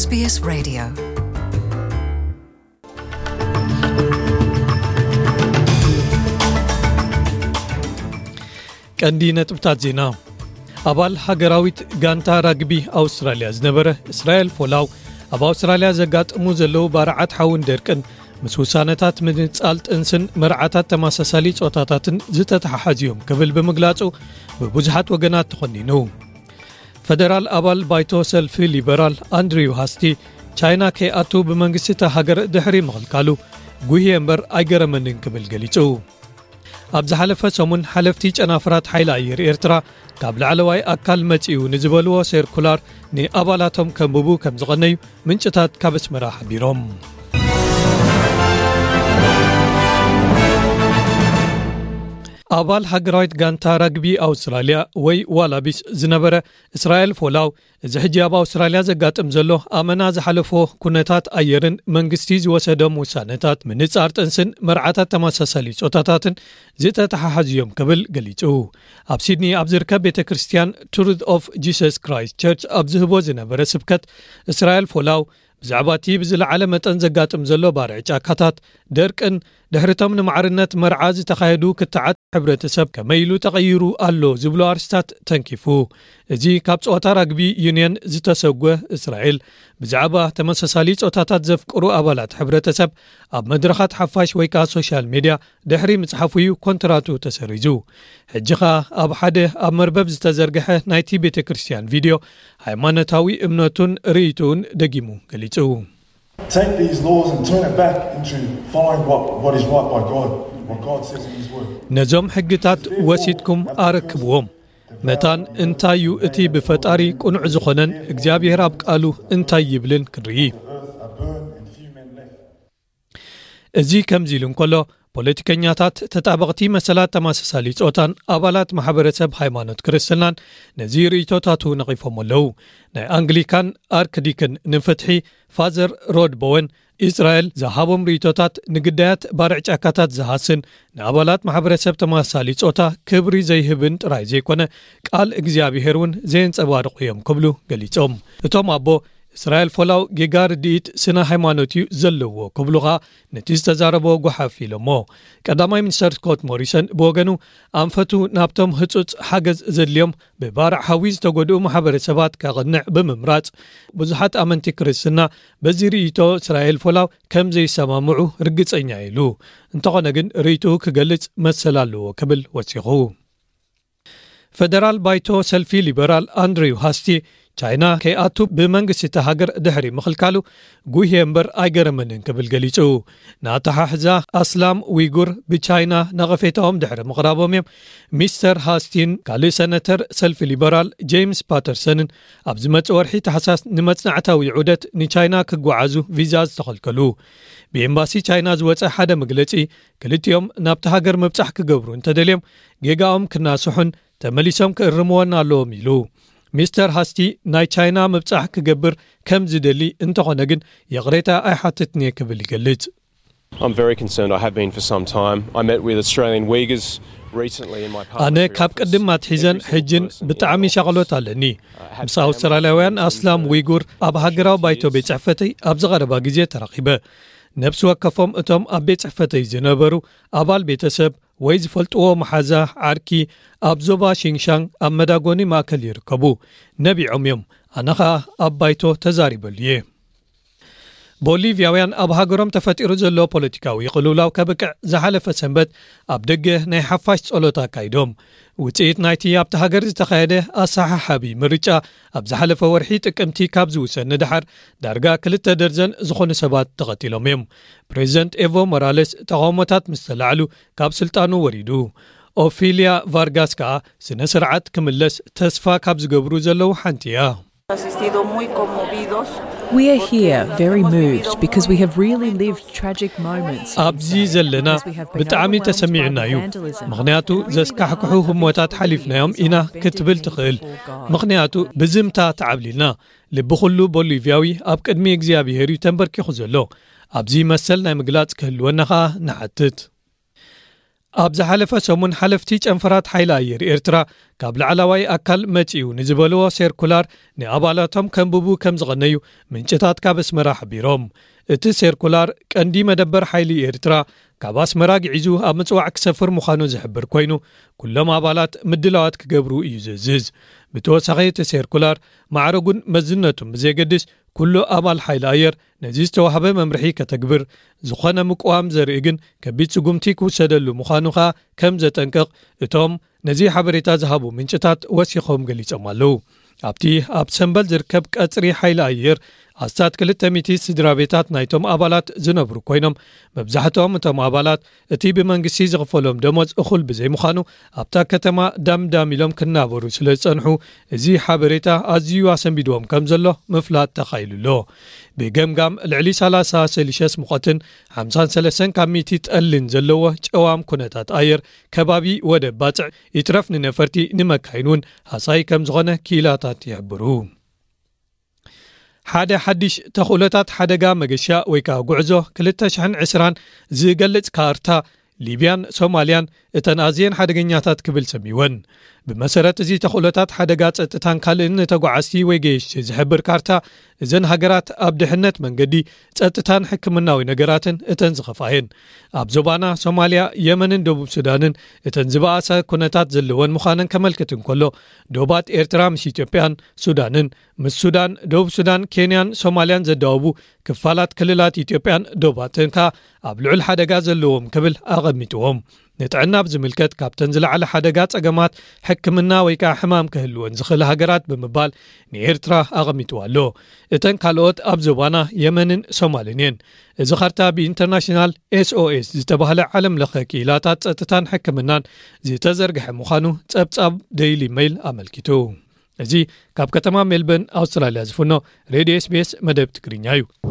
SBS Radio. ቀንዲ ነጥብታት ዜና። ኣባል ሃገራዊት ጋንታ ራግቢ ኣውስትራልያ ዝነበረ እስራኤል ፎላው ኣብ ኣውስትራልያ ዘጋጥሙ ዘለዉ ባርዓት ሓውን ደርቅን ምስ ውሳነታት ምንጻል ጥንስን መርዓታት ተመሳሳሊ ፆታታትን ዝተተሓሓዝዮም ክብል ብምግላጹ ብብዙሓት ወገናት ተኸኒኑ ፈደራል ኣባል ባይቶ ሰልፊ ሊበራል ኣንድሪው ሃስቲ ቻይና ከይኣቱ ብመንግስቲ እታ ሃገር ድሕሪ ምኽልካሉ ጉህየ እምበር ኣይገረመንን ክብል ገሊጹ። ኣብ ዝሓለፈ ሰሙን ሓለፍቲ ጨናፍራት ሓይሊ ኣየር ኤርትራ ካብ ላዕለዋይ ኣካል መጺኡ ንዝበልዎ ሴርኩላር ንኣባላቶም ከንብቡ ከም ዝቐነዩ ምንጭታት ካብ እስመራ ሓቢሮም ኣባል ሃገራዊት ጋንታ ራግቢ ኣውስትራልያ ወይ ዋላቢስ ዝነበረ እስራኤል ፎላው እዚ ሕጂ ኣብ ኣውስትራልያ ዘጋጥም ዘሎ ኣመና ዝሓለፎ ኩነታት ኣየርን መንግስቲ ዝወሰዶም ውሳነታት ምንጻር ጥንስን መርዓታት ተመሳሳሊ ፆታታትን ዝተተሓሓዝዮም ክብል ገሊጹ። ኣብ ሲድኒ ኣብ ዝርከብ ቤተ ክርስትያን Truth of Jesus Christ Church ኣብ ዝህቦ ዝነበረ ስብከት እስራኤል ፎላው ብዛዕባ እቲ ብዝለዓለ መጠን ዘጋጥም ዘሎ ባርዒ ጫካታት ደርቅን ድሕርቶም ንማዕርነት መርዓ ዝተኻየዱ ክትዓት ሕብረተሰብ ከመኢሉ ተቐይሩ ኣሎ ዝብሎ ኣርስታት ተንኪፉ። እዚ ካብ ፀወታ ራግቢ ዩንየን ዝተሰጉ እስራኤል ብዛዕባ ተመሳሳሊ ፆታታት ዘፍቅሩ ኣባላት ሕብረተሰብ ኣብ መድረኻት ሓፋሽ ወይ ከዓ social media ድሕሪ ምፅሓፍ እዩ ኮንትራቱ ተሰሪዙ። ሕጂ ኸ ኣብ ሓደ ኣብ መርበብ ዝተዘርግሐ ናይቲ ቤተ ክርስትያን ቪድዮ ሃይማኖታዊ እምነቱን ርእቱውን ደጊሙ ገሊጹ ነዞም ሕግታት ወሲድኩም ኣረክብዎም መታን እንታይ ዩ እቲ ብፈጣሪ ቁኑዕ ዝኾነን እግዚኣብሔር ኣብ ቃሉ እንታይ ይብልን ክንርኢ። እዚ ከምዚ ኢሉ እንከሎ ፖለቲከኛታት ተጣበቕቲ መሰላት ተመሳሳሊ ፆታን ኣባላት ማሕበረሰብ ሃይማኖት ክርስትናን ነዚ ርእቶታቱ ነቒፎም ኣለዉ። ናይ ኣንግሊካን ኣርክዲክን ንፍትሒ Father ሮድ ቦወን እስራኤል ዝሃቦም ርእቶታት ንግዳያት ባርዕ ጫካታት ዝሃስን ንኣባላት ማሕበረሰብ ተመሳሳሊ ፆታ ክብሪ ዘይህብን ጥራይ ዘይኮነ ቃል እግዚኣብሄር እውን ዘየንፀባርቑ እዮም ክብሉ ገሊፆም። እቶም ኣቦ እስራኤል ፎላው ጌጋ ርድኢት ስነ ሃይማኖት እዩ ዘለዎ ክብሉ ኸ ነቲ ዝተዛረቦ ጓሓፍ ኢሎሞ። ቀዳማይ ሚኒስተር ስኮት ሞሪሰን ብወገኑ ኣንፈቱ ናብቶም ህፁፅ ሓገዝ ዘድልዮም ብባርዕ ሃዊ ዝተጎድኡ ማሕበረሰባት ካቕንዕ ብምምራፅ ብዙሓት ኣመንቲ ክርስትና በዚ ርእቶ እስራኤል ፎላው ከም ዘይሰማምዑ ርግፀኛ ኢሉ። እንተኾነ ግን ርእቱ ክገልጽ መሰል ኣለዎ ክብል ወሲኹ። ፈደራል ባይቶ ሰልፊ ሊበራል ኣንድሪው ሃስቲ ቻይና ከይኣቱ ብመንግስቲ ሃገር ድሕሪ ምኽልካሉ ጉህየ እምበር ኣይገረመንን ክብል ገሊጹ። ንኣተሓሕዛ ኣስላም ዊጉር ብቻይና ነቐፌታዎም ድሕሪ ምቕራቦም እዮም። ሚስተር ሃስቲን ካልእ ሰነተር ሰልፊ ሊበራል ጀምስ ፓተርሰንን ኣብ ዝመጽእ ወርሒ ተሓሳስ ንመጽናዕታዊ ዑደት ንቻይና ክጓዓዙ ቪዛ ዝተኸልከሉ። ብኤምባሲ ቻይና ዝወፀ ሓደ መግለጺ ክልጥኦም ናብቲ ሃገር ምብጻሕ ክገብሩ እንተደልዮም ጌጋኦም ክናስሑን ተመሊሶም ክእርምዎን ኣለዎም ኢሉ ሚስተር ሃስቲ ናይ ቻይና ምብጻሕ ክገብር ከም ዝደሊ እንተኾነ ግን የቕሬታ ኣይሓትትንየ ክብል ይገልጽ። ኣነ ካብ ቅድም ኣትሒዘን ሕጅን ብጣዕሚ ሸቐሎት ኣለኒ። ምስ ኣውስትራልያውያን ኣስላም ዊጉር ኣብ ሃገራዊ ባይቶ ቤት ፅሕፈተይ ኣብ ዝቐረባ ግዜ ተረኺበ። ነብሲ ወከፎም እቶም ኣብ ቤት ፅሕፈተይ ዝነበሩ ኣባል ቤተሰብ ወይ ዝፈልጥዎ መሓዛ ዓርኪ ኣብ ዞባ ሽንሻን ኣብ መዳጎኒ ማእከል ይርከቡ። ነቢዖም እዮም። ኣነ ኸኣ ኣብ ባይቶ ተዛሪበሉ እየ ቦሊቭያውያን ኣብ ሃገሮም ተፈጢሩ ዘሎ ፖለቲካዊ ቅልውላው ከብቅዕ ዝሓለፈ ሰንበት ኣብ ደገ ናይ ሓፋሽ ጸሎት ኣካይዶም። ውፅኢት ናይቲ ኣብቲ ሃገር ዝተኻየደ ኣሰሓሓቢ ምርጫ ኣብ ዝሓለፈ ወርሒ ጥቅምቲ ካብ ዝውሰኒ ድሓር ዳርጋ ክልተ ደርዘን ዝኾኑ ሰባት ተቐቲሎም እዮም። ፕሬዚደንት ኤቮ ሞራለስ ተቃውሞታት ምስ ተላዕሉ ካብ ስልጣኑ ወሪዱ። ኦፊልያ ቫርጋስ ከዓ ስነ ስርዓት ክምለስ ተስፋ ካብ ዝገብሩ ዘለዉ ሓንቲ እያ ኣብዚ ዘለና ብጣዕሚ ተሰሚዑና እዩ ምክንያቱ ዘስካሕክሑ ህሞታት ሓሊፍናዮም ኢና ክትብል ትኽእል ምክንያቱ ብዝምታ ተዓብሊልና ልቢ ኩሉ ቦሊቭያዊ ኣብ ቅድሚ እግዚኣብሄር እዩ ተንበርኪኹ ዘሎ ኣብዚ መሰል ናይ ምግላፅ ክህልወና ኸኣ ንሓትት ኣብ ዝሓለፈ ሰሙን ሓለፍቲ ጨንፈራት ሓይሊ ኣየር ኤርትራ ካብ ላዕላዋይ ኣካል መጺኡ ንዝበልዎ ሴርኩላር ንኣባላቶም ከምብቡ ከም ዝቐነዩ ምንጭታት ካብ ኣስመራ ሓቢሮም እቲ ሴርኩላር ቀንዲ መደበር ሓይሊ ኤርትራ ካብ ኣስመራ ግዒዙ ኣብ ምጽዋዕ ክሰፍር ምዃኑ ዝሕብር ኮይኑ ኩሎም ኣባላት ምድላዋት ክገብሩ እዩ ዝእዝዝ ብተወሳኺ እቲ ሴርኩላር ማዕረጉን መዝነቱን ብዘየገድስ ኩሉ ኣባል ሓይሊ ኣየር ነዚ ዝተዋህበ መምርሒ ከተግብር ዝኾነ ምቁዋም ዘርኢ ግን ከቢድ ስጉምቲ ክውሰደሉ ምዃኑ ኸኣ ከም ዘጠንቅቕ እቶም ነዚ ሓበሬታ ዝሃቡ ምንጭታት ወሲኾም ገሊፆም ኣለዉ። ኣብቲ ኣብ ሰንበል ዝርከብ ቀጽሪ ሓይሊ ኣየር ኣስታት 200 ስድራ ቤታት ናይቶም ኣባላት ዝነብሩ ኮይኖም መብዛሕትኦም እቶም ኣባላት እቲ ብመንግስቲ ዝኽፈሎም ደሞዝ እኹል ብዘይምዃኑ ኣብታ ከተማ ዳምዳም ኢሎም ክናበሩ ስለ ዝጸንሑ እዚ ሓበሬታ ኣዝዩ ኣሰንቢድዎም ከም ዘሎ ምፍላጥ ተኻኢሉሎ ብገምጋም ልዕሊ 30 ሰሊሸስ ምቐትን 53 ካብ ሚቲ ጠልን ዘለዎ ጨዋም ኩነታት ኣየር ከባቢ ወደ ባፅዕ ይትረፍ ንነፈርቲ ንመካይን እውን ሃሳይ ከም ዝኾነ ኪላታት ይሕብሩ ሓደ ሓድሽ ተኽእሎታት ሓደጋ መገሻ ወይ ከዓ ጉዕዞ 220 ዝገልጽ ካርታ ሊብያን ሶማልያን እተን ኣዝየን ሓደገኛታት ክብል ሰሚወን ብመሰረት እዚ ተኽእሎታት ሓደጋ ፀጥታን ካልእን ተጓዓዝቲ ወይ ገየሽቲ ዝሕብር ካርታ እዘን ሃገራት ኣብ ድሕነት መንገዲ ፀጥታን ሕክምናዊ ነገራትን እተን ዝኸፋየን። ኣብ ዞባና ሶማልያ የመንን ደቡብ ሱዳንን እተን ዝበኣሰ ኩነታት ዘለወን ምዃነን ከመልክት እንከሎ ዶባት ኤርትራ ምስ ኢትዮጵያን ሱዳንን ምስ ሱዳን ደቡብ ሱዳን ኬንያን ሶማልያን ዘደባቡ ክፋላት ክልላት ኢትዮጵያን ዶባትን ከ ኣብ ልዑል ሓደጋ ዘለዎም ክብል ኣቐሚጥዎም ንጥዕና ብዝምልከት ካብተን ዝለዕለ ሓደጋ ጸገማት ሕክምና ወይ ከዓ ሕማም ክህልወን ዝኽእል ሃገራት ብምባል ንኤርትራ ኣቐሚጥዋ ኣሎ እተን ካልኦት ኣብ ዞባና የመንን ሶማልን እየን እዚ ኸርታ ብኢንተርናሽናል ኤስኦስ ዝተባህለ ዓለም ለኸ ኪላታት ፀጥታን ሕክምናን ዝተዘርግሐ ምዃኑ ጸብጻብ ደይሊ ሜይል ኣመልኪቱ እዚ ካብ ከተማ ሜልበን ኣውስትራልያ ዝፍኖ ሬድዮ ስቤስ መደብ ትግርኛ እዩ